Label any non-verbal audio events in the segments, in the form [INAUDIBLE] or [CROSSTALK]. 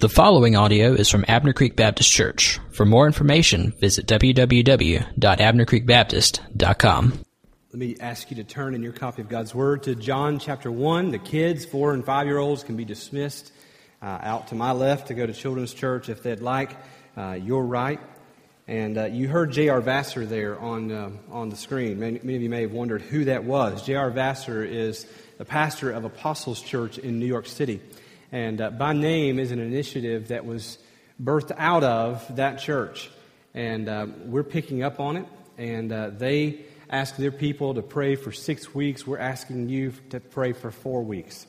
The following audio is from Abner Creek Baptist Church. For more information, visit www.abnercreekbaptist.com. Let me ask you to turn in your copy of God's Word to John chapter 1. The kids, four and five year olds, can be dismissed uh, out to my left to go to Children's Church if they'd like. Uh, you're right. And uh, you heard J.R. Vassar there on, uh, on the screen. Many, many, of you may have wondered who that was. J.R. Vassar is the pastor of Apostles Church in New York City. And uh, by name is an initiative that was birthed out of that church. And uh, we're picking up on it. And uh, they ask their people to pray for six weeks. We're asking you to pray for four weeks.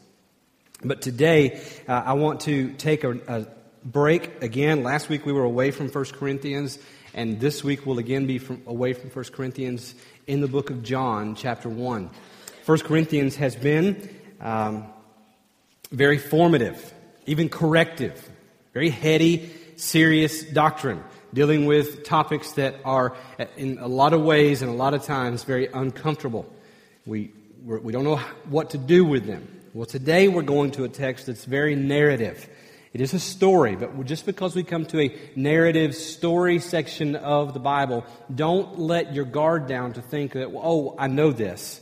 But today, uh, I want to take a, a break again. Last week we were away from 1 Corinthians, and this week we'll again be from, away from 1 Corinthians in the book of John, chapter 1. 1 Corinthians has been. Um, very formative, even corrective, very heady, serious doctrine, dealing with topics that are, in a lot of ways and a lot of times, very uncomfortable. We, we do not know what to do with them. Well, today we're going to a text that's very narrative. It is a story, but just because we come to a narrative story section of the Bible, don't let your guard down to think that, oh, I know this.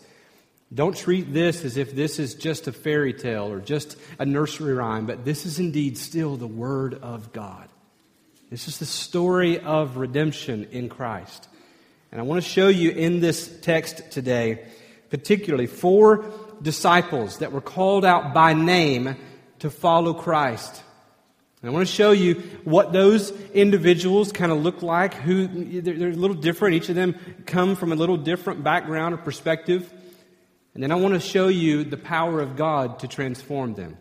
Don't treat this as if this is just a fairy tale or just a nursery rhyme, but this is indeed still the Word of God. This is the story of redemption in Christ. And I want to show you in this text today, particularly four disciples that were called out by name to follow Christ. And I want to show you what those individuals kind of look like, who they're a little different. Each of them come from a little different background or perspective. And then I want to show you the power of God to transform them.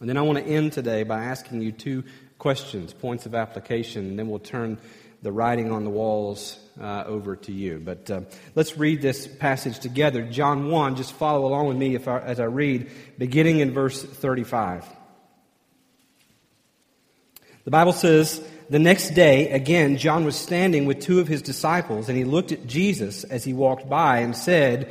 And then I want to end today by asking you two questions, points of application, and then we'll turn the writing on the walls uh, over to you. But uh, let's read this passage together. John 1, just follow along with me I, as I read, beginning in verse 35. The Bible says, The next day, again, John was standing with two of his disciples, and he looked at Jesus as he walked by and said,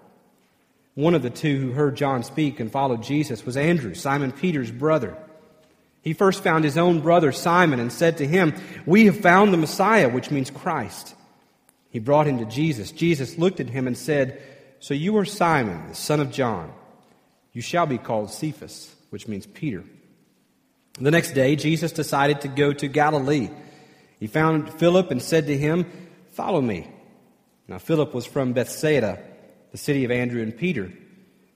One of the two who heard John speak and followed Jesus was Andrew, Simon Peter's brother. He first found his own brother Simon and said to him, We have found the Messiah, which means Christ. He brought him to Jesus. Jesus looked at him and said, So you are Simon, the son of John. You shall be called Cephas, which means Peter. The next day, Jesus decided to go to Galilee. He found Philip and said to him, Follow me. Now, Philip was from Bethsaida the city of Andrew and Peter.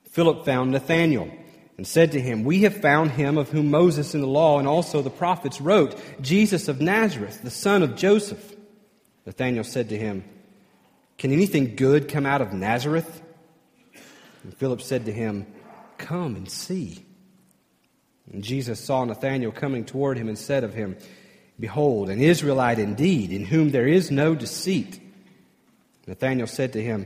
Philip found Nathanael and said to him, We have found him of whom Moses in the law and also the prophets wrote, Jesus of Nazareth, the son of Joseph. Nathanael said to him, Can anything good come out of Nazareth? And Philip said to him, Come and see. And Jesus saw Nathanael coming toward him and said of him, Behold, an Israelite indeed, in whom there is no deceit. Nathanael said to him,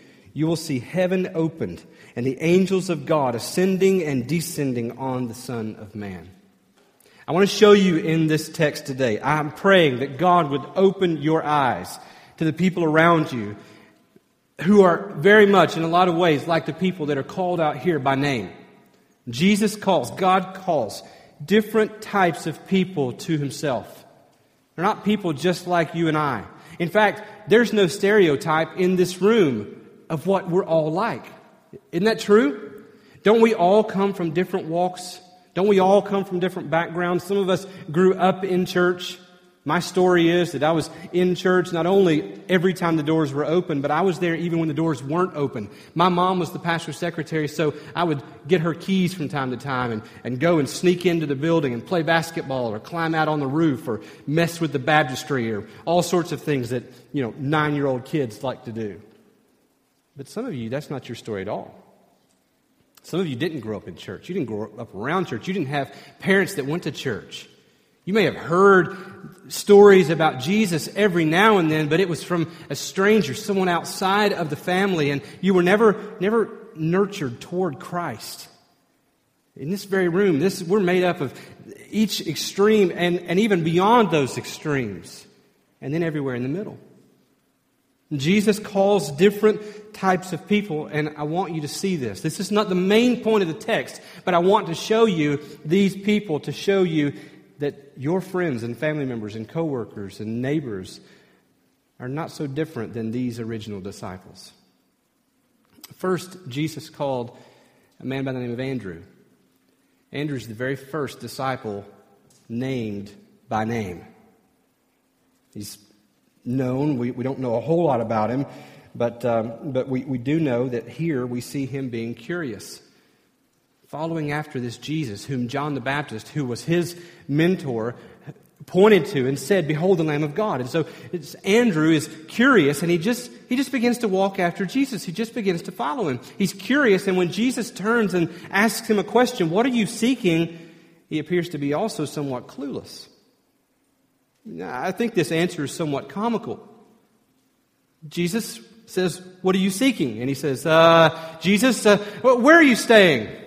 you will see heaven opened and the angels of God ascending and descending on the Son of Man. I want to show you in this text today. I'm praying that God would open your eyes to the people around you who are very much, in a lot of ways, like the people that are called out here by name. Jesus calls, God calls different types of people to himself. They're not people just like you and I. In fact, there's no stereotype in this room of what we're all like. Isn't that true? Don't we all come from different walks? Don't we all come from different backgrounds? Some of us grew up in church. My story is that I was in church not only every time the doors were open, but I was there even when the doors weren't open. My mom was the pastor's secretary, so I would get her keys from time to time and, and go and sneak into the building and play basketball or climb out on the roof or mess with the baptistry or all sorts of things that, you know, nine year old kids like to do. But some of you, that's not your story at all. Some of you didn't grow up in church. You didn't grow up around church. You didn't have parents that went to church. You may have heard stories about Jesus every now and then, but it was from a stranger, someone outside of the family, and you were never, never nurtured toward Christ. In this very room, this, we're made up of each extreme and, and even beyond those extremes, and then everywhere in the middle. Jesus calls different types of people, and I want you to see this. This is not the main point of the text, but I want to show you these people to show you that your friends and family members and coworkers and neighbors are not so different than these original disciples. First, Jesus called a man by the name of Andrew. Andrew is the very first disciple named by name. He's known, we, we don't know a whole lot about him, but, um, but we, we do know that here we see him being curious following after this Jesus, whom John the Baptist, who was his mentor, pointed to and said, Behold the Lamb of God. And so Andrew is curious and he just, he just begins to walk after Jesus. He just begins to follow him. He's curious, and when Jesus turns and asks him a question, What are you seeking? he appears to be also somewhat clueless. I think this answer is somewhat comical. Jesus says, What are you seeking? And he says, uh, Jesus, uh, where are you staying?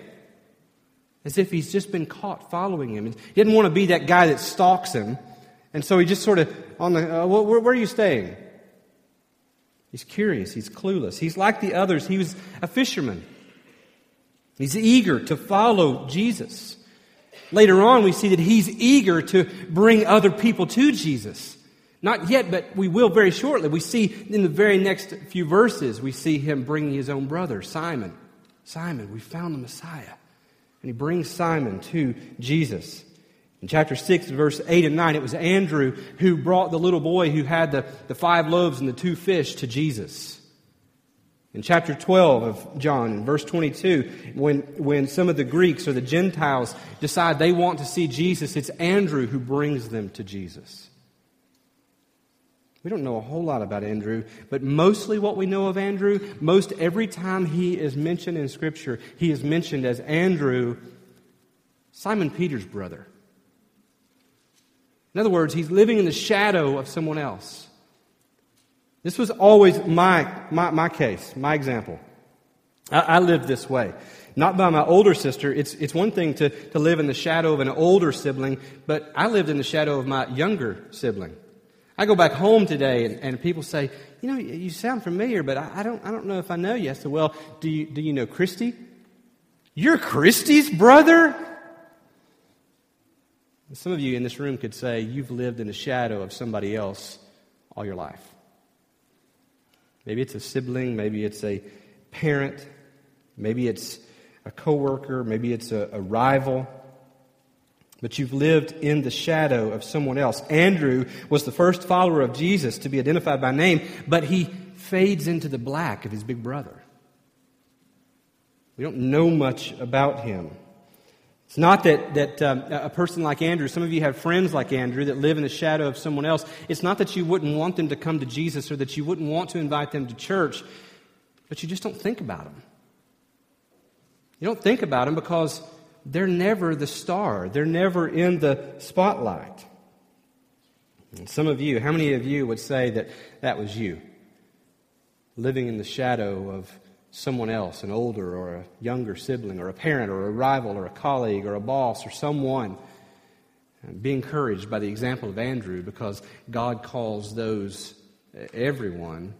as if he's just been caught following him. He didn't want to be that guy that stalks him. And so he just sort of, on the, uh, where, where are you staying? He's curious. He's clueless. He's like the others. He was a fisherman. He's eager to follow Jesus. Later on, we see that he's eager to bring other people to Jesus. Not yet, but we will very shortly. We see in the very next few verses, we see him bringing his own brother, Simon. Simon, we found the Messiah. And he brings Simon to Jesus. In chapter 6, verse 8 and 9, it was Andrew who brought the little boy who had the, the five loaves and the two fish to Jesus. In chapter 12 of John, in verse 22, when, when some of the Greeks or the Gentiles decide they want to see Jesus, it's Andrew who brings them to Jesus. We don't know a whole lot about Andrew, but mostly what we know of Andrew, most every time he is mentioned in Scripture, he is mentioned as Andrew, Simon Peter's brother. In other words, he's living in the shadow of someone else. This was always my, my, my case, my example. I, I lived this way. Not by my older sister. It's, it's one thing to, to live in the shadow of an older sibling, but I lived in the shadow of my younger sibling. I go back home today and, and people say, you know, you sound familiar, but I, I, don't, I don't know if I know you. I said, well, do you, do you know Christy? You're Christy's brother? Some of you in this room could say you've lived in the shadow of somebody else all your life. Maybe it's a sibling, maybe it's a parent, maybe it's a coworker, maybe it's a, a rival but you've lived in the shadow of someone else. Andrew was the first follower of Jesus to be identified by name, but he fades into the black of his big brother. We don't know much about him. It's not that, that um, a person like Andrew, some of you have friends like Andrew that live in the shadow of someone else. It's not that you wouldn't want them to come to Jesus or that you wouldn't want to invite them to church, but you just don't think about them. You don't think about them because they're never the star, they're never in the spotlight. And some of you, how many of you would say that that was you? Living in the shadow of someone else, an older or a younger sibling, or a parent, or a rival, or a colleague, or a boss, or someone. Be encouraged by the example of Andrew because God calls those everyone,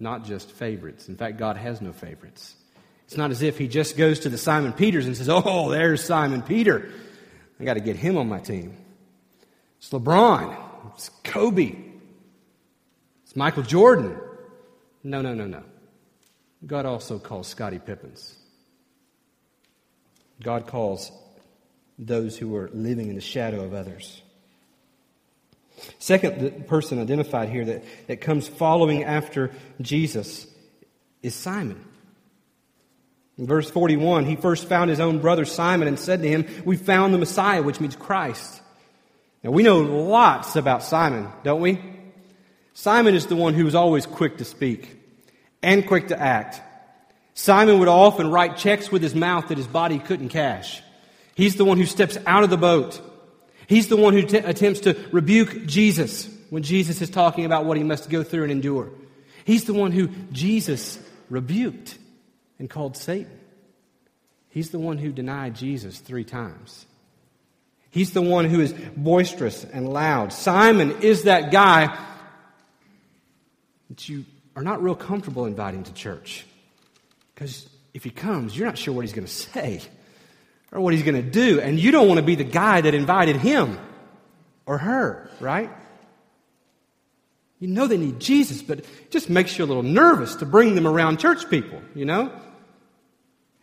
not just favorites. In fact, God has no favorites. It's not as if he just goes to the Simon Peters and says, Oh, there's Simon Peter. I got to get him on my team. It's LeBron. It's Kobe. It's Michael Jordan. No, no, no, no. God also calls Scottie Pippens. God calls those who are living in the shadow of others. Second person identified here that, that comes following after Jesus is Simon. In verse 41, he first found his own brother Simon and said to him, We found the Messiah, which means Christ. Now, we know lots about Simon, don't we? Simon is the one who was always quick to speak and quick to act. Simon would often write checks with his mouth that his body couldn't cash. He's the one who steps out of the boat. He's the one who t- attempts to rebuke Jesus when Jesus is talking about what he must go through and endure. He's the one who Jesus rebuked and called Satan. He's the one who denied Jesus three times. He's the one who is boisterous and loud. Simon is that guy that you are not real comfortable inviting to church. Because if he comes, you're not sure what he's going to say or what he's going to do. And you don't want to be the guy that invited him or her, right? You know they need Jesus, but it just makes you a little nervous to bring them around church people, you know?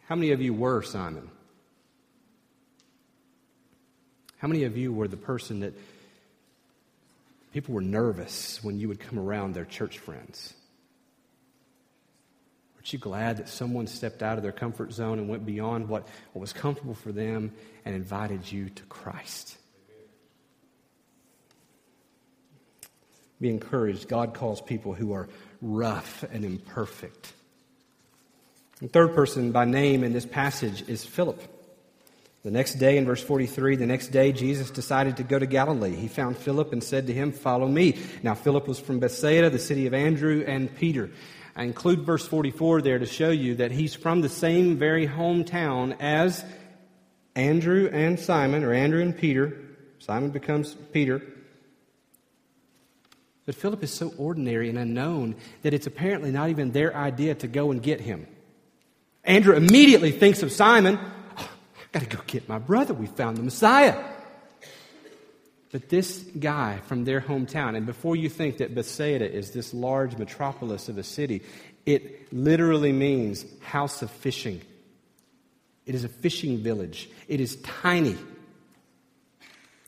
How many of you were Simon? How many of you were the person that people were nervous when you would come around their church friends? Aren't you glad that someone stepped out of their comfort zone and went beyond what, what was comfortable for them and invited you to Christ? Be encouraged. God calls people who are rough and imperfect. The third person by name in this passage is Philip. The next day, in verse 43, the next day, Jesus decided to go to Galilee. He found Philip and said to him, Follow me. Now, Philip was from Bethsaida, the city of Andrew and Peter. I include verse 44 there to show you that he's from the same very hometown as Andrew and Simon, or Andrew and Peter. Simon becomes Peter. But Philip is so ordinary and unknown that it's apparently not even their idea to go and get him. Andrew immediately thinks of Simon. Oh, I've got to go get my brother. We found the Messiah. But this guy from their hometown, and before you think that Bethsaida is this large metropolis of a city, it literally means house of fishing. It is a fishing village. It is tiny.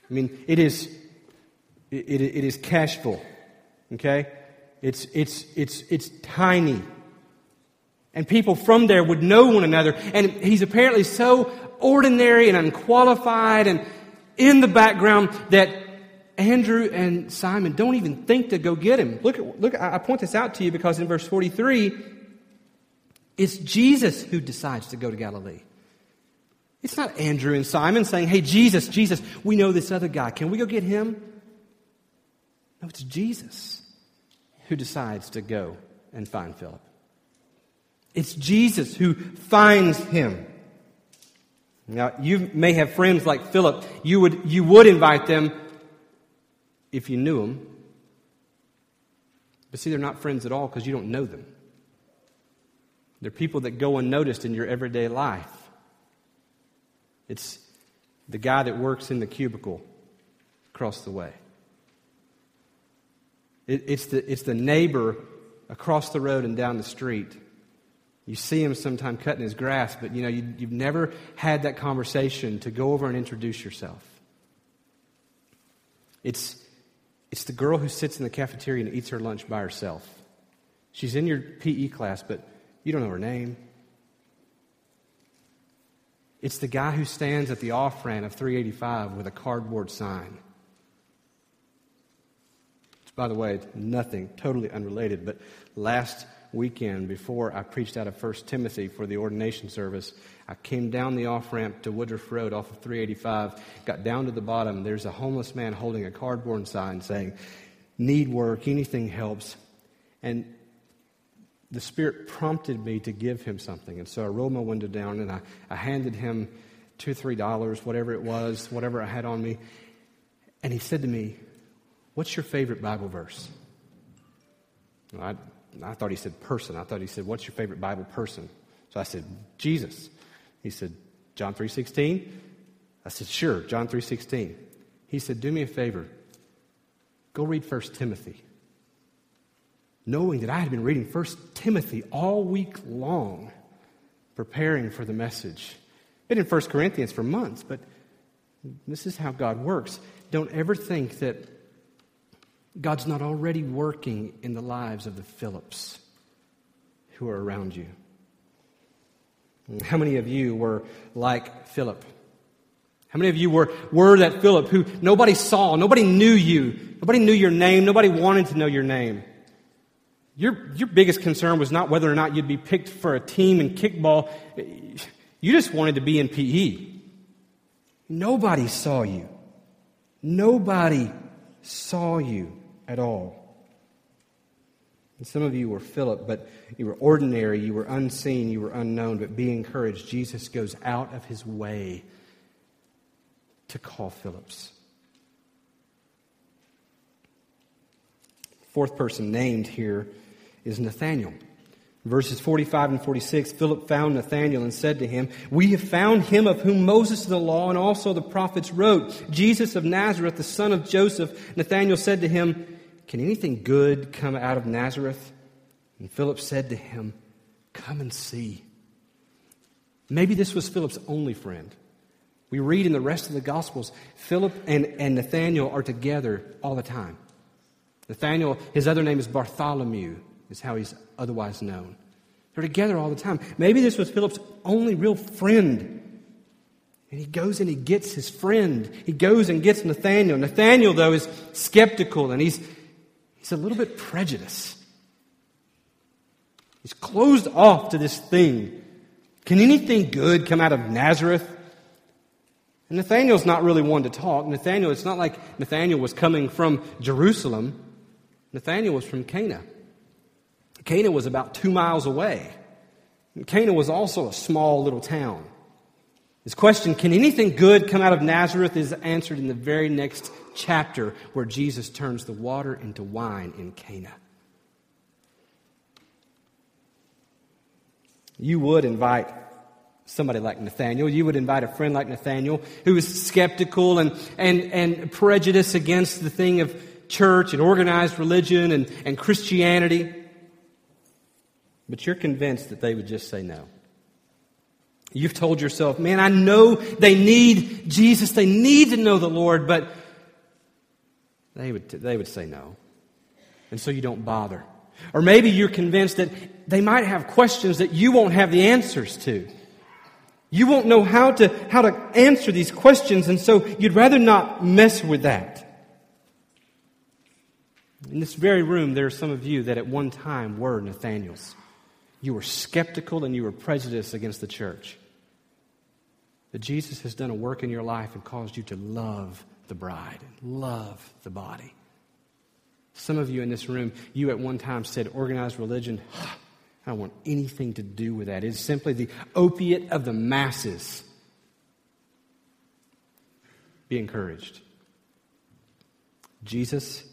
I mean, it is, it, it, it is cashful. Okay? It's, it's, it's, it's tiny. And people from there would know one another. And he's apparently so ordinary and unqualified and in the background that Andrew and Simon don't even think to go get him. Look, at, look, I point this out to you because in verse 43, it's Jesus who decides to go to Galilee. It's not Andrew and Simon saying, Hey, Jesus, Jesus, we know this other guy. Can we go get him? No, it's Jesus who decides to go and find Philip. It's Jesus who finds him. Now, you may have friends like Philip. You would, you would invite them if you knew them. But see, they're not friends at all because you don't know them. They're people that go unnoticed in your everyday life. It's the guy that works in the cubicle across the way. It, it's, the, it's the neighbor across the road and down the street you see him sometime cutting his grass, but you know, you, you've never had that conversation to go over and introduce yourself. It's, it's the girl who sits in the cafeteria and eats her lunch by herself. She's in your PE class, but you don't know her name. It's the guy who stands at the off ramp of 385 with a cardboard sign. Which, By the way, nothing, totally unrelated, but last weekend before I preached out of 1 Timothy for the ordination service. I came down the off ramp to Woodruff Road off of 385, got down to the bottom. There's a homeless man holding a cardboard sign saying, Need work, anything helps. And the Spirit prompted me to give him something. And so I rolled my window down and I, I handed him two, three dollars, whatever it was, whatever I had on me. And he said to me, What's your favorite Bible verse? I I thought he said person. I thought he said, What's your favorite Bible person? So I said, Jesus. He said, John 3.16? I said, Sure, John 3.16. He said, Do me a favor. Go read 1 Timothy. Knowing that I had been reading 1 Timothy all week long, preparing for the message. Been in 1 Corinthians for months, but this is how God works. Don't ever think that God's not already working in the lives of the Philips who are around you? How many of you were like Philip? How many of you were, were that Philip who nobody saw, nobody knew you, nobody knew your name, nobody wanted to know your name? Your, your biggest concern was not whether or not you'd be picked for a team in kickball. You just wanted to be in PE. Nobody saw you. Nobody saw you at all. And some of you were Philip, but you were ordinary, you were unseen, you were unknown, but be encouraged. Jesus goes out of his way to call Philip's. Fourth person named here is Nathaniel. Verses 45 and 46 Philip found Nathanael and said to him, We have found him of whom Moses the law and also the prophets wrote, Jesus of Nazareth, the son of Joseph. Nathanael said to him, Can anything good come out of Nazareth? And Philip said to him, Come and see. Maybe this was Philip's only friend. We read in the rest of the Gospels, Philip and, and Nathanael are together all the time. Nathanael, his other name is Bartholomew, is how he's otherwise known. They're together all the time. Maybe this was Philip's only real friend. And he goes and he gets his friend. He goes and gets Nathaniel. Nathaniel, though, is skeptical and he's, he's a little bit prejudiced. He's closed off to this thing. Can anything good come out of Nazareth? And Nathaniel's not really one to talk. Nathaniel, it's not like Nathaniel was coming from Jerusalem. Nathaniel was from Cana. Cana was about two miles away. And Cana was also a small little town. His question, can anything good come out of Nazareth, is answered in the very next chapter where Jesus turns the water into wine in Cana. You would invite somebody like Nathaniel. You would invite a friend like Nathaniel who is skeptical and, and, and prejudiced against the thing of church and organized religion and, and Christianity. But you're convinced that they would just say no. You've told yourself, man, I know they need Jesus, they need to know the Lord, but they would, they would say no. And so you don't bother. Or maybe you're convinced that they might have questions that you won't have the answers to. You won't know how to, how to answer these questions, and so you'd rather not mess with that. In this very room, there are some of you that at one time were Nathaniels. You were skeptical and you were prejudiced against the church. But Jesus has done a work in your life and caused you to love the bride, love the body. Some of you in this room, you at one time said organized religion. [SIGHS] I don't want anything to do with that. It's simply the opiate of the masses. Be encouraged. Jesus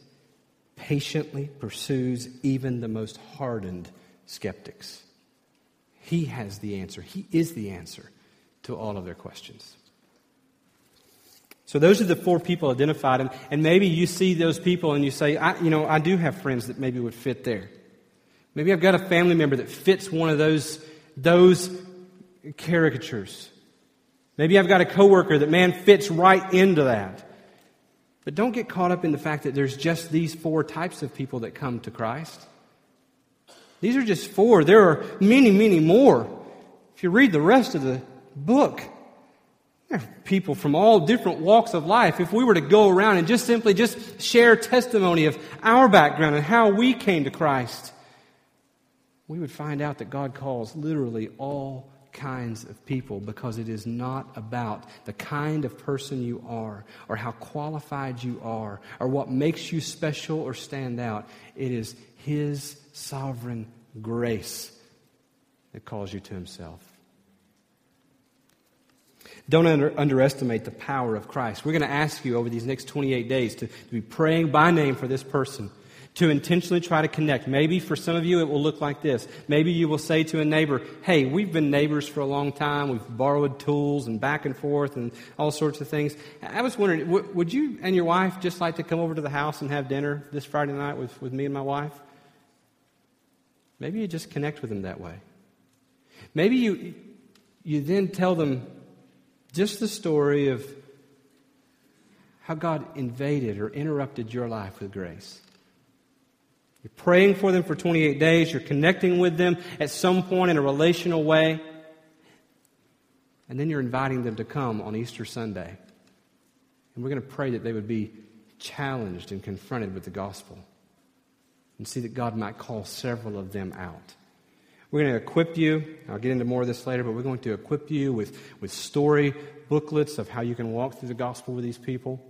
patiently pursues even the most hardened skeptics. He has the answer. He is the answer to all of their questions. So those are the four people identified, and, and maybe you see those people and you say, I, you know, I do have friends that maybe would fit there. Maybe I've got a family member that fits one of those, those caricatures. Maybe I've got a coworker that, man, fits right into that. But don't get caught up in the fact that there's just these four types of people that come to Christ. These are just four. There are many, many more. If you read the rest of the book, there are people from all different walks of life. If we were to go around and just simply just share testimony of our background and how we came to Christ, we would find out that God calls literally all kinds of people because it is not about the kind of person you are or how qualified you are or what makes you special or stand out. It is His sovereign grace that calls you to Himself. Don't under, underestimate the power of Christ. We're going to ask you over these next 28 days to, to be praying by name for this person to intentionally try to connect. Maybe for some of you it will look like this. Maybe you will say to a neighbor, Hey, we've been neighbors for a long time. We've borrowed tools and back and forth and all sorts of things. I was wondering, would you and your wife just like to come over to the house and have dinner this Friday night with, with me and my wife? Maybe you just connect with them that way. Maybe you, you then tell them just the story of how God invaded or interrupted your life with grace. You're praying for them for 28 days. You're connecting with them at some point in a relational way. And then you're inviting them to come on Easter Sunday. And we're going to pray that they would be challenged and confronted with the gospel and see that God might call several of them out. We're going to equip you. I'll get into more of this later, but we're going to equip you with, with story booklets of how you can walk through the gospel with these people.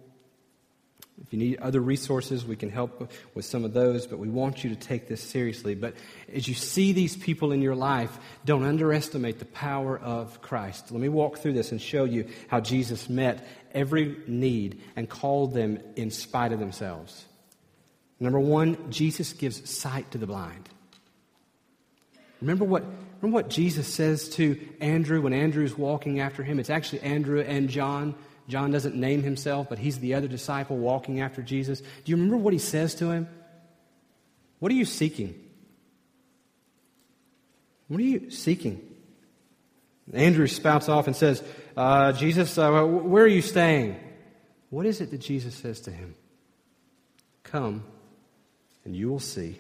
If you need other resources, we can help with some of those, but we want you to take this seriously. But as you see these people in your life, don't underestimate the power of Christ. Let me walk through this and show you how Jesus met every need and called them in spite of themselves. Number one, Jesus gives sight to the blind. Remember what, remember what Jesus says to Andrew when Andrew's walking after him? It's actually Andrew and John. John doesn't name himself, but he's the other disciple walking after Jesus. Do you remember what he says to him? What are you seeking? What are you seeking? Andrew spouts off and says, uh, Jesus, uh, where are you staying? What is it that Jesus says to him? Come and you will see.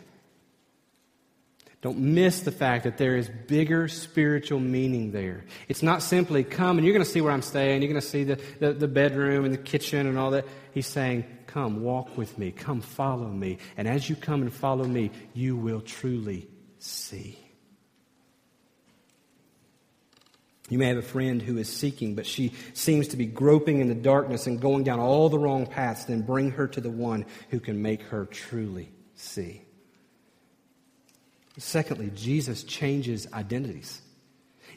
Don't miss the fact that there is bigger spiritual meaning there. It's not simply come and you're going to see where I'm staying, you're going to see the, the, the, bedroom and the kitchen and all that. He's saying, Come, walk with me, come, follow me. And as you come and follow me, you will truly see. You may have a friend who is seeking, but she seems to be groping in the darkness and going down all the wrong paths. Then bring her to the one who can make her truly see. Secondly, Jesus changes identities.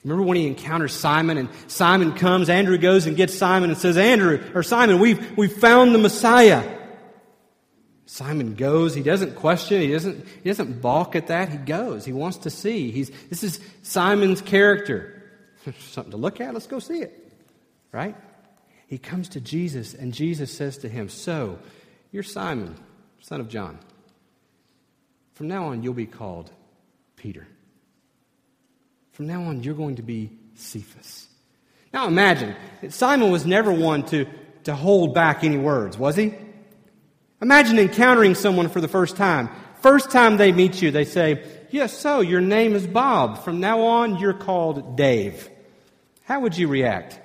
Remember when he encounters Simon and Simon comes, Andrew goes and gets Simon and says, Andrew, or Simon, we've, we've found the Messiah. Simon goes. He doesn't question. He doesn't, he doesn't balk at that. He goes. He wants to see. He's, this is Simon's character. Something to look at. Let's go see it. Right? He comes to Jesus, and Jesus says to him, So, you're Simon, son of John. From now on, you'll be called Peter. From now on, you're going to be Cephas. Now imagine, Simon was never one to, to hold back any words, was he? Imagine encountering someone for the first time. First time they meet you, they say, Yes, so your name is Bob. From now on, you're called Dave. How would you react?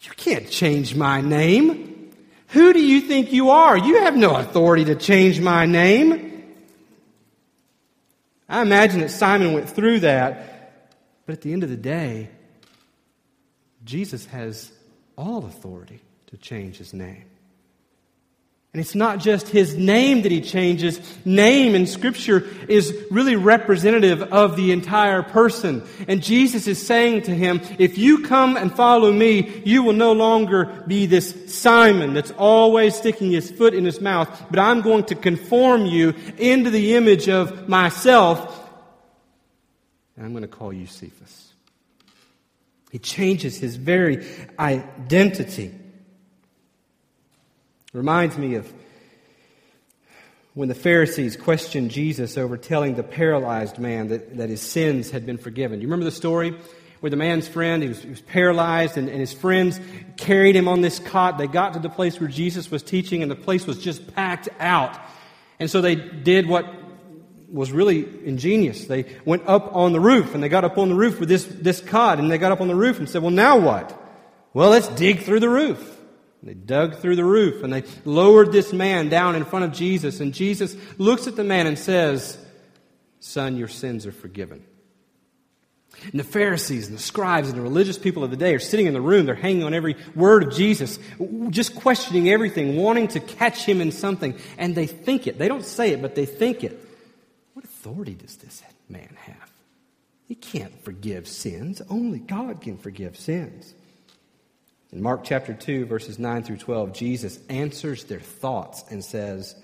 You can't change my name. Who do you think you are? You have no authority to change my name. I imagine that Simon went through that, but at the end of the day, Jesus has all authority to change his name. And it's not just his name that he changes. Name in Scripture is really representative of the entire person. And Jesus is saying to him, if you come and follow me, you will no longer be this Simon that's always sticking his foot in his mouth, but I'm going to conform you into the image of myself. And I'm going to call you Cephas. He changes his very identity. Reminds me of when the Pharisees questioned Jesus over telling the paralyzed man that, that his sins had been forgiven. You remember the story? Where the man's friend, he was, he was paralyzed, and, and his friends carried him on this cot. They got to the place where Jesus was teaching, and the place was just packed out. And so they did what was really ingenious. They went up on the roof, and they got up on the roof with this, this cot, and they got up on the roof and said, Well, now what? Well, let's dig through the roof. They dug through the roof and they lowered this man down in front of Jesus. And Jesus looks at the man and says, Son, your sins are forgiven. And the Pharisees and the scribes and the religious people of the day are sitting in the room. They're hanging on every word of Jesus, just questioning everything, wanting to catch him in something. And they think it. They don't say it, but they think it. What authority does this man have? He can't forgive sins. Only God can forgive sins. In Mark chapter 2, verses 9 through 12, Jesus answers their thoughts and says,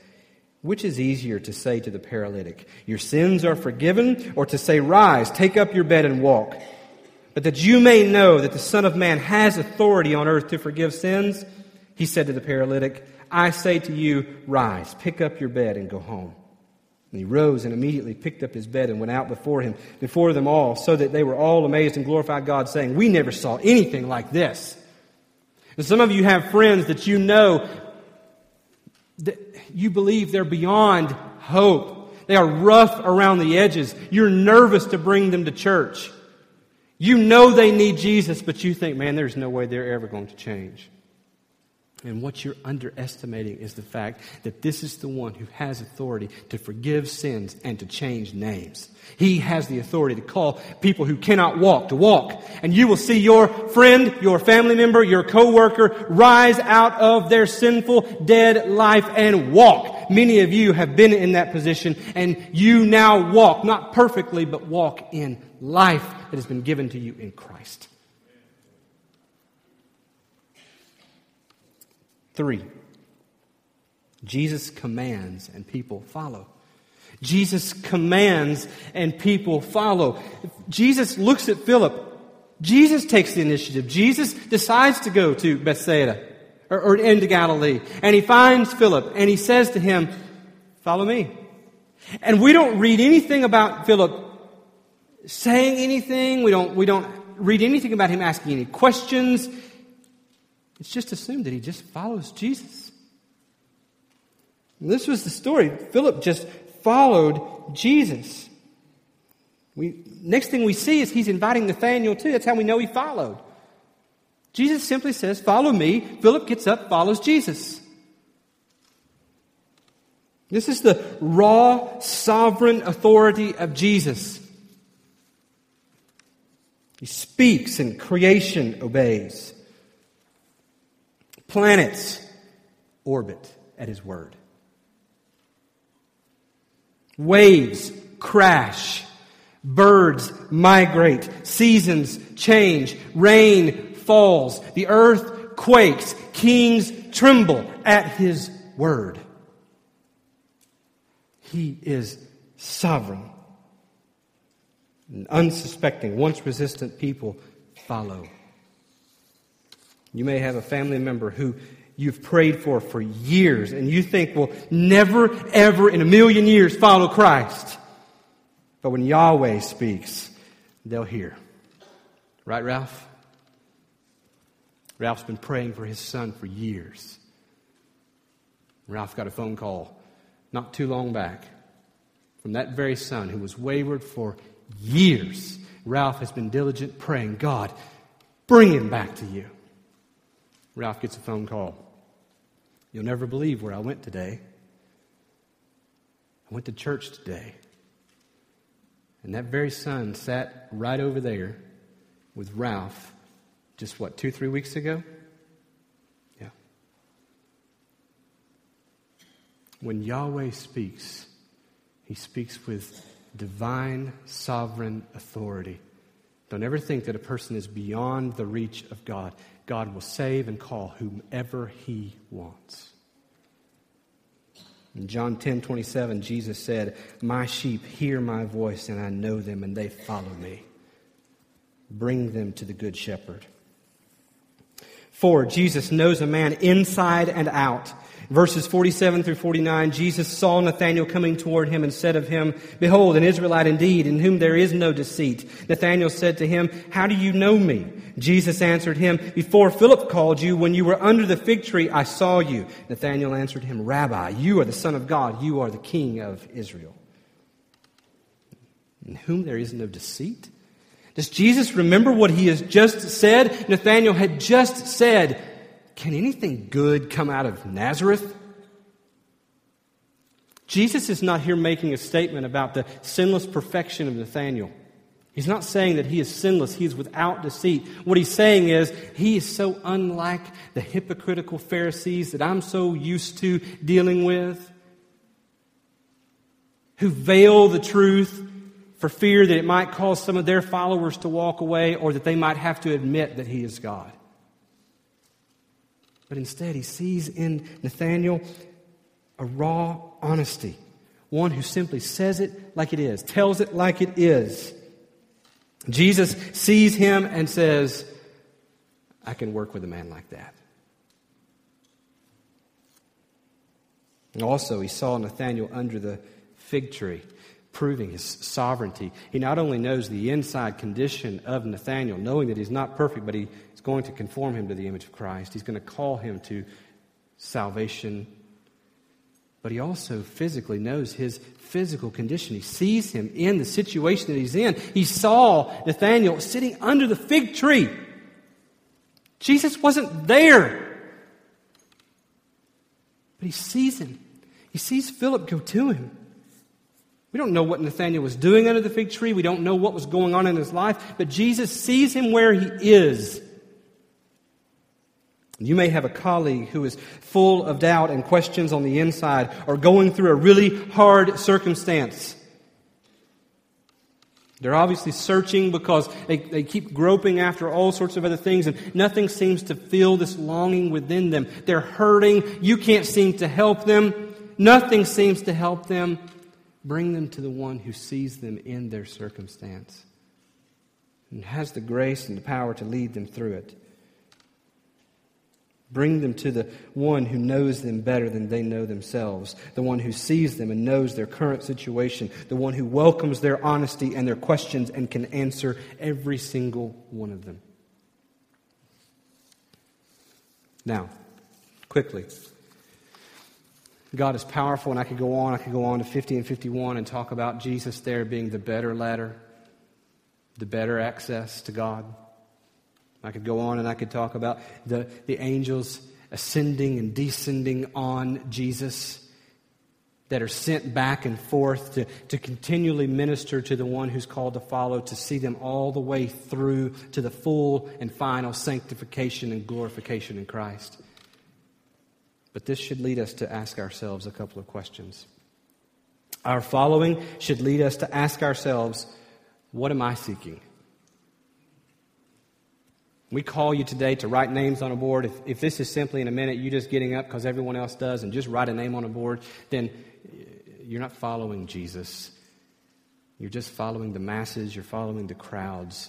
Which is easier to say to the paralytic, Your sins are forgiven, or to say, Rise, take up your bed and walk? But that you may know that the Son of Man has authority on earth to forgive sins, he said to the paralytic, I say to you, Rise, pick up your bed and go home. And he rose and immediately picked up his bed and went out before him, before them all, so that they were all amazed and glorified God, saying, We never saw anything like this. And some of you have friends that you know that you believe they're beyond hope. They are rough around the edges. You're nervous to bring them to church. You know they need Jesus, but you think, man, there's no way they're ever going to change. And what you're underestimating is the fact that this is the one who has authority to forgive sins and to change names. He has the authority to call people who cannot walk to walk. And you will see your friend, your family member, your coworker rise out of their sinful, dead life and walk. Many of you have been in that position and you now walk, not perfectly, but walk in life that has been given to you in Christ. Three, Jesus commands and people follow. Jesus commands and people follow. Jesus looks at Philip. Jesus takes the initiative. Jesus decides to go to Bethsaida or, or into Galilee. And he finds Philip and he says to him, Follow me. And we don't read anything about Philip saying anything. We don't, we don't read anything about him asking any questions. It's just assumed that he just follows Jesus. And this was the story. Philip just followed Jesus. We, next thing we see is he's inviting Nathanael too. That's how we know he followed. Jesus simply says, Follow me. Philip gets up, follows Jesus. This is the raw, sovereign authority of Jesus. He speaks and creation obeys. Planets orbit at his word. Waves crash. Birds migrate. Seasons change. Rain falls. The earth quakes. Kings tremble at his word. He is sovereign. And unsuspecting, once resistant people follow. You may have a family member who you've prayed for for years and you think will never, ever in a million years follow Christ. But when Yahweh speaks, they'll hear. Right, Ralph? Ralph's been praying for his son for years. Ralph got a phone call not too long back from that very son who was wayward for years. Ralph has been diligent praying, God, bring him back to you. Ralph gets a phone call. You'll never believe where I went today. I went to church today. And that very son sat right over there with Ralph just what, two, three weeks ago? Yeah. When Yahweh speaks, he speaks with divine, sovereign authority. Don't ever think that a person is beyond the reach of God. God will save and call whomever he wants. In John 10 27, Jesus said, My sheep hear my voice, and I know them, and they follow me. Bring them to the Good Shepherd. Four, Jesus knows a man inside and out. Verses 47 through 49, Jesus saw Nathanael coming toward him and said of him, Behold, an Israelite indeed, in whom there is no deceit. Nathanael said to him, How do you know me? Jesus answered him, Before Philip called you, when you were under the fig tree, I saw you. Nathanael answered him, Rabbi, you are the Son of God, you are the King of Israel. In whom there is no deceit? Does Jesus remember what he has just said? Nathanael had just said, can anything good come out of Nazareth? Jesus is not here making a statement about the sinless perfection of Nathanael. He's not saying that he is sinless, he is without deceit. What he's saying is he is so unlike the hypocritical Pharisees that I'm so used to dealing with, who veil the truth for fear that it might cause some of their followers to walk away or that they might have to admit that he is God. But instead, he sees in Nathanael a raw honesty, one who simply says it like it is, tells it like it is. Jesus sees him and says, I can work with a man like that. And also, he saw Nathanael under the fig tree, proving his sovereignty. He not only knows the inside condition of Nathanael, knowing that he's not perfect, but he going to conform him to the image of Christ. He's going to call him to salvation. but he also physically knows his physical condition. He sees him in the situation that he's in. He saw Nathanael sitting under the fig tree. Jesus wasn't there. But he sees him. He sees Philip go to him. We don't know what Nathanael was doing under the fig tree. We don't know what was going on in his life, but Jesus sees him where he is. You may have a colleague who is full of doubt and questions on the inside or going through a really hard circumstance. They're obviously searching because they, they keep groping after all sorts of other things and nothing seems to fill this longing within them. They're hurting. You can't seem to help them. Nothing seems to help them. Bring them to the one who sees them in their circumstance and has the grace and the power to lead them through it. Bring them to the one who knows them better than they know themselves, the one who sees them and knows their current situation, the one who welcomes their honesty and their questions and can answer every single one of them. Now, quickly. God is powerful, and I could go on. I could go on to 50 and 51 and talk about Jesus there being the better ladder, the better access to God. I could go on and I could talk about the, the angels ascending and descending on Jesus that are sent back and forth to, to continually minister to the one who's called to follow, to see them all the way through to the full and final sanctification and glorification in Christ. But this should lead us to ask ourselves a couple of questions. Our following should lead us to ask ourselves, what am I seeking? We call you today to write names on a board. If, if this is simply in a minute you just getting up because everyone else does and just write a name on a board, then you're not following Jesus. You're just following the masses, you're following the crowds.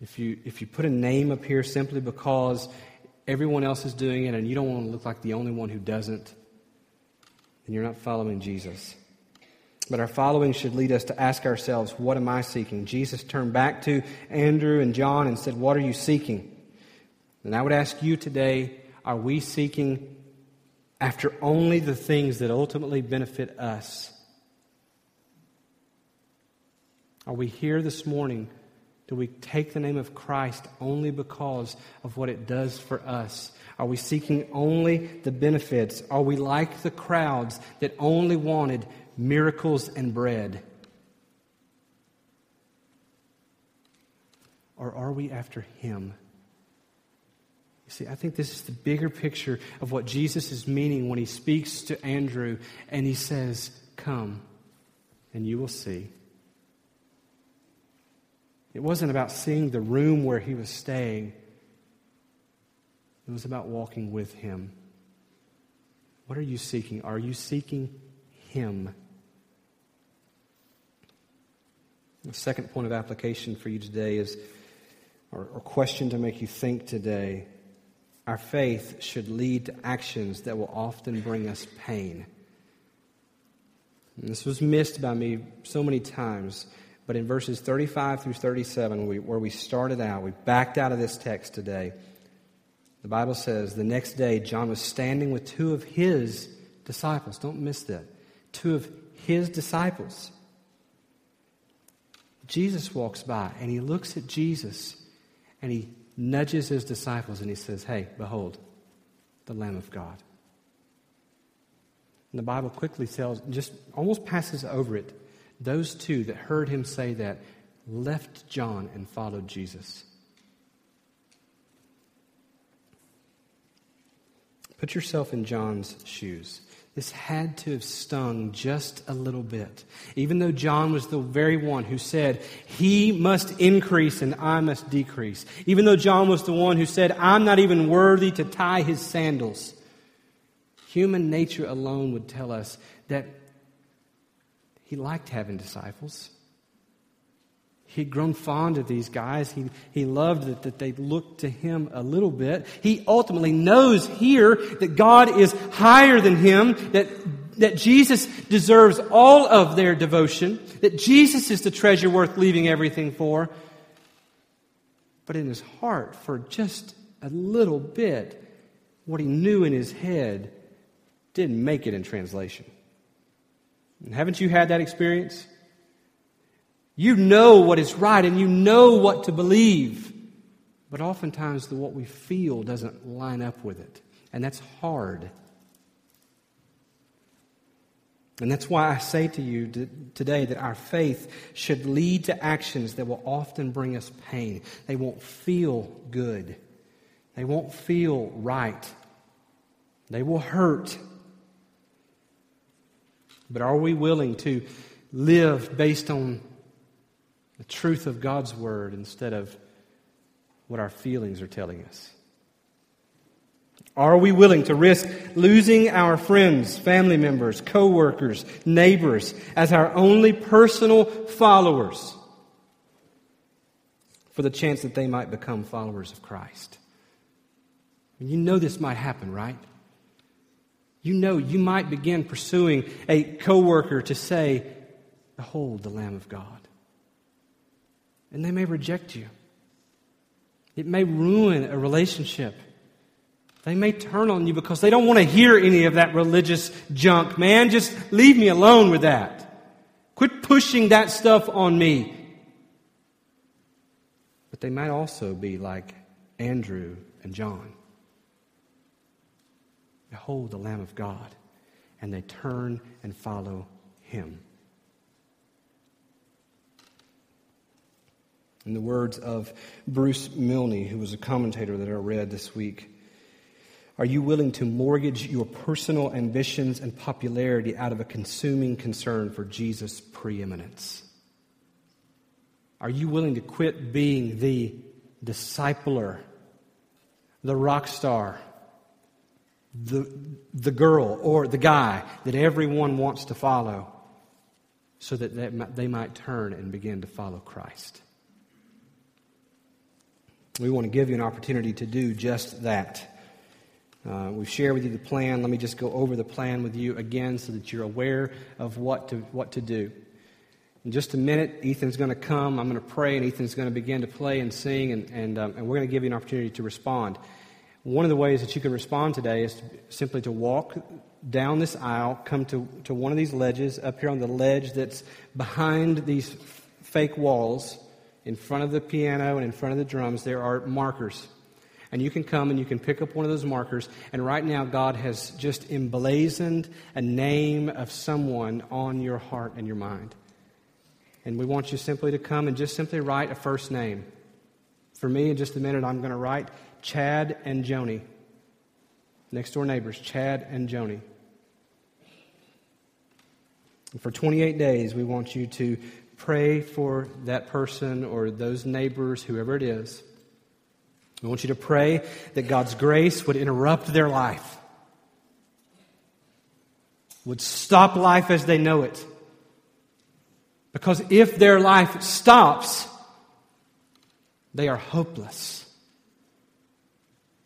If you, if you put a name up here simply because everyone else is doing it and you don't want to look like the only one who doesn't, then you're not following Jesus. But our following should lead us to ask ourselves, what am I seeking? Jesus turned back to Andrew and John and said, What are you seeking? And I would ask you today, are we seeking after only the things that ultimately benefit us? Are we here this morning? Do we take the name of Christ only because of what it does for us? Are we seeking only the benefits? Are we like the crowds that only wanted miracles and bread? Or are we after Him? You see, I think this is the bigger picture of what Jesus is meaning when He speaks to Andrew and He says, Come, and you will see. It wasn't about seeing the room where he was staying, it was about walking with him. What are you seeking? Are you seeking him? The second point of application for you today is, or, or question to make you think today. Our faith should lead to actions that will often bring us pain. And this was missed by me so many times, but in verses 35 through 37, we, where we started out, we backed out of this text today. The Bible says, The next day, John was standing with two of his disciples. Don't miss that. Two of his disciples. Jesus walks by and he looks at Jesus and he nudges his disciples and he says, Hey, behold, the Lamb of God. And the Bible quickly tells, just almost passes over it. Those two that heard him say that left John and followed Jesus. Put yourself in John's shoes. This had to have stung just a little bit. Even though John was the very one who said, He must increase and I must decrease. Even though John was the one who said, I'm not even worthy to tie his sandals. Human nature alone would tell us that he liked having disciples. He'd grown fond of these guys. He, he loved that, that they looked to him a little bit. He ultimately knows here that God is higher than him, that, that Jesus deserves all of their devotion, that Jesus is the treasure worth leaving everything for. But in his heart, for just a little bit, what he knew in his head didn't make it in translation. And haven't you had that experience? You know what is right and you know what to believe. But oftentimes, the, what we feel doesn't line up with it. And that's hard. And that's why I say to you today that our faith should lead to actions that will often bring us pain. They won't feel good, they won't feel right, they will hurt. But are we willing to live based on the truth of God's Word instead of what our feelings are telling us? Are we willing to risk losing our friends, family members, co-workers, neighbors as our only personal followers for the chance that they might become followers of Christ? You know this might happen, right? You know you might begin pursuing a coworker to say, "Behold the Lamb of God." And they may reject you. It may ruin a relationship. They may turn on you because they don't want to hear any of that religious junk. Man, just leave me alone with that. Quit pushing that stuff on me. But they might also be like Andrew and John. Behold the Lamb of God. And they turn and follow him. In the words of Bruce Milne, who was a commentator that I read this week, are you willing to mortgage your personal ambitions and popularity out of a consuming concern for Jesus' preeminence? Are you willing to quit being the discipler, the rock star, the, the girl or the guy that everyone wants to follow so that they, they might turn and begin to follow Christ? We want to give you an opportunity to do just that. Uh, we've shared with you the plan. Let me just go over the plan with you again so that you're aware of what to, what to do. In just a minute, Ethan's going to come. I'm going to pray, and Ethan's going to begin to play and sing, and, and, um, and we're going to give you an opportunity to respond. One of the ways that you can respond today is to, simply to walk down this aisle, come to, to one of these ledges, up here on the ledge that's behind these fake walls, in front of the piano and in front of the drums, there are markers. And you can come and you can pick up one of those markers. And right now, God has just emblazoned a name of someone on your heart and your mind. And we want you simply to come and just simply write a first name. For me, in just a minute, I'm going to write Chad and Joni. Next door neighbors, Chad and Joni. And for 28 days, we want you to pray for that person or those neighbors, whoever it is. I want you to pray that God's grace would interrupt their life, would stop life as they know it. Because if their life stops, they are hopeless.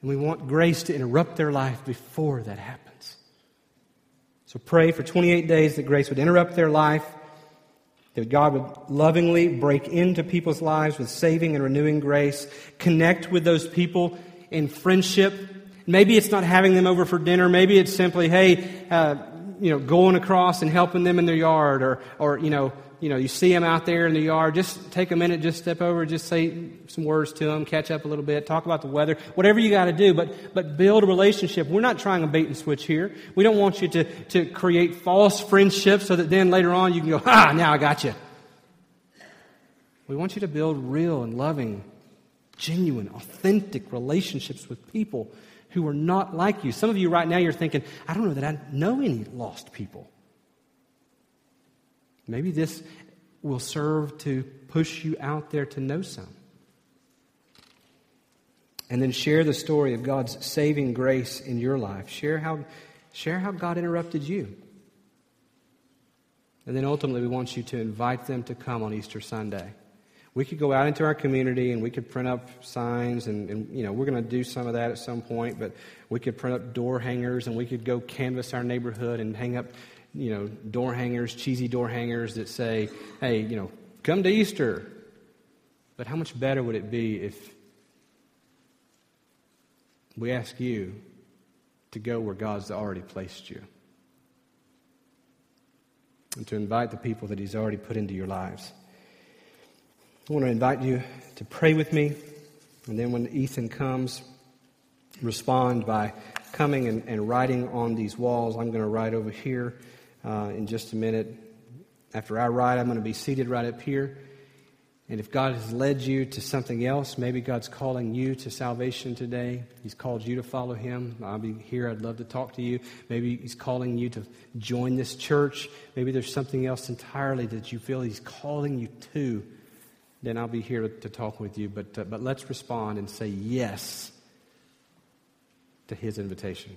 And we want grace to interrupt their life before that happens. So pray for 28 days that grace would interrupt their life that God would lovingly break into people's lives with saving and renewing grace, connect with those people in friendship. Maybe it's not having them over for dinner. Maybe it's simply, hey, uh, you know, going across and helping them in their yard, or, or you know, you know, you see them out there in the yard, just take a minute, just step over, just say some words to them, catch up a little bit, talk about the weather, whatever you got to do, but, but build a relationship. We're not trying a bait and switch here. We don't want you to, to create false friendships so that then later on you can go, ah, now I got you. We want you to build real and loving, genuine, authentic relationships with people who are not like you. Some of you right now, you're thinking, I don't know that I know any lost people. Maybe this will serve to push you out there to know some. And then share the story of God's saving grace in your life. Share how, share how God interrupted you. And then ultimately, we want you to invite them to come on Easter Sunday. We could go out into our community and we could print up signs, and, and you know, we're going to do some of that at some point, but we could print up door hangers and we could go canvass our neighborhood and hang up you know, door hangers, cheesy door hangers that say, hey, you know, come to Easter. But how much better would it be if we ask you to go where God's already placed you? and to invite the people that He's already put into your lives. I want to invite you to pray with me, and then when Ethan comes, respond by coming and, and writing on these walls. I'm going to write over here uh, in just a minute. After I write, I'm going to be seated right up here. And if God has led you to something else, maybe God's calling you to salvation today. He's called you to follow Him. I'll be here. I'd love to talk to you. Maybe He's calling you to join this church. Maybe there's something else entirely that you feel He's calling you to. Then I'll be here to, talk with you. But, uh, but let's respond and say yes to His invitation.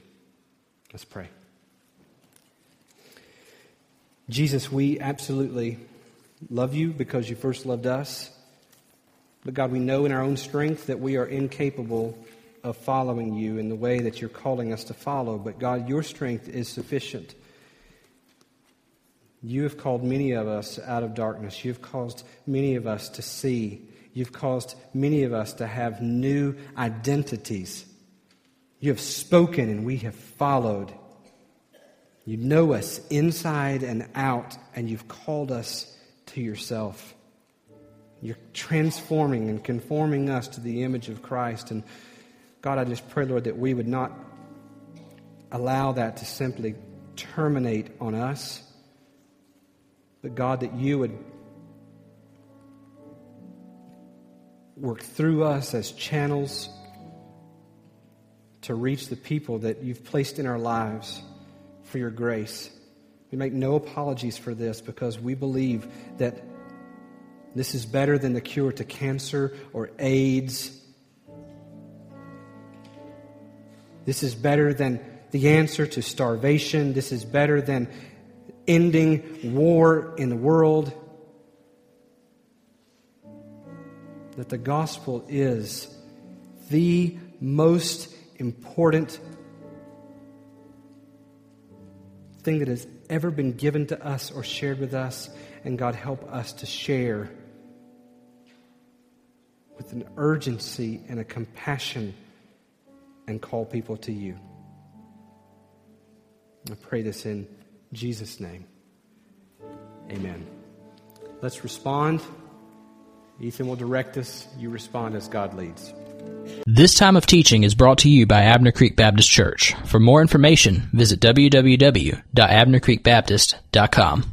Let's pray. Jesus, we absolutely love you because you first loved us. But God, we know in our own strength that we are incapable of following you in the way that you're calling us to follow. But God, your strength is sufficient. You have called many of us out of darkness. You've caused many of us to see. You've caused many of us to have new identities. You have spoken and we have followed. You know us inside and out, and you've called us to yourself. You're transforming and conforming us to the image of Christ. And God, I just pray, Lord, that we would not allow that to simply terminate on us, but God, that you would work through us as channels to reach the people that you've placed in our lives for your grace. We make no apologies for this because we believe that this is better than the cure to cancer or AIDS. This is better than the answer to starvation. This is better than ending war in the world. That the gospel is the most important thing that has ever been given to us or shared with us. And God, help us to share with an urgency and a compassion and call people to you. I pray this in Jesus' name. Amen. Let's respond. Ethan will direct us. You respond as God leads. This time of teaching is brought to you by Abner Creek Baptist Church. For more information, visit www.abnercreekbaptist.com.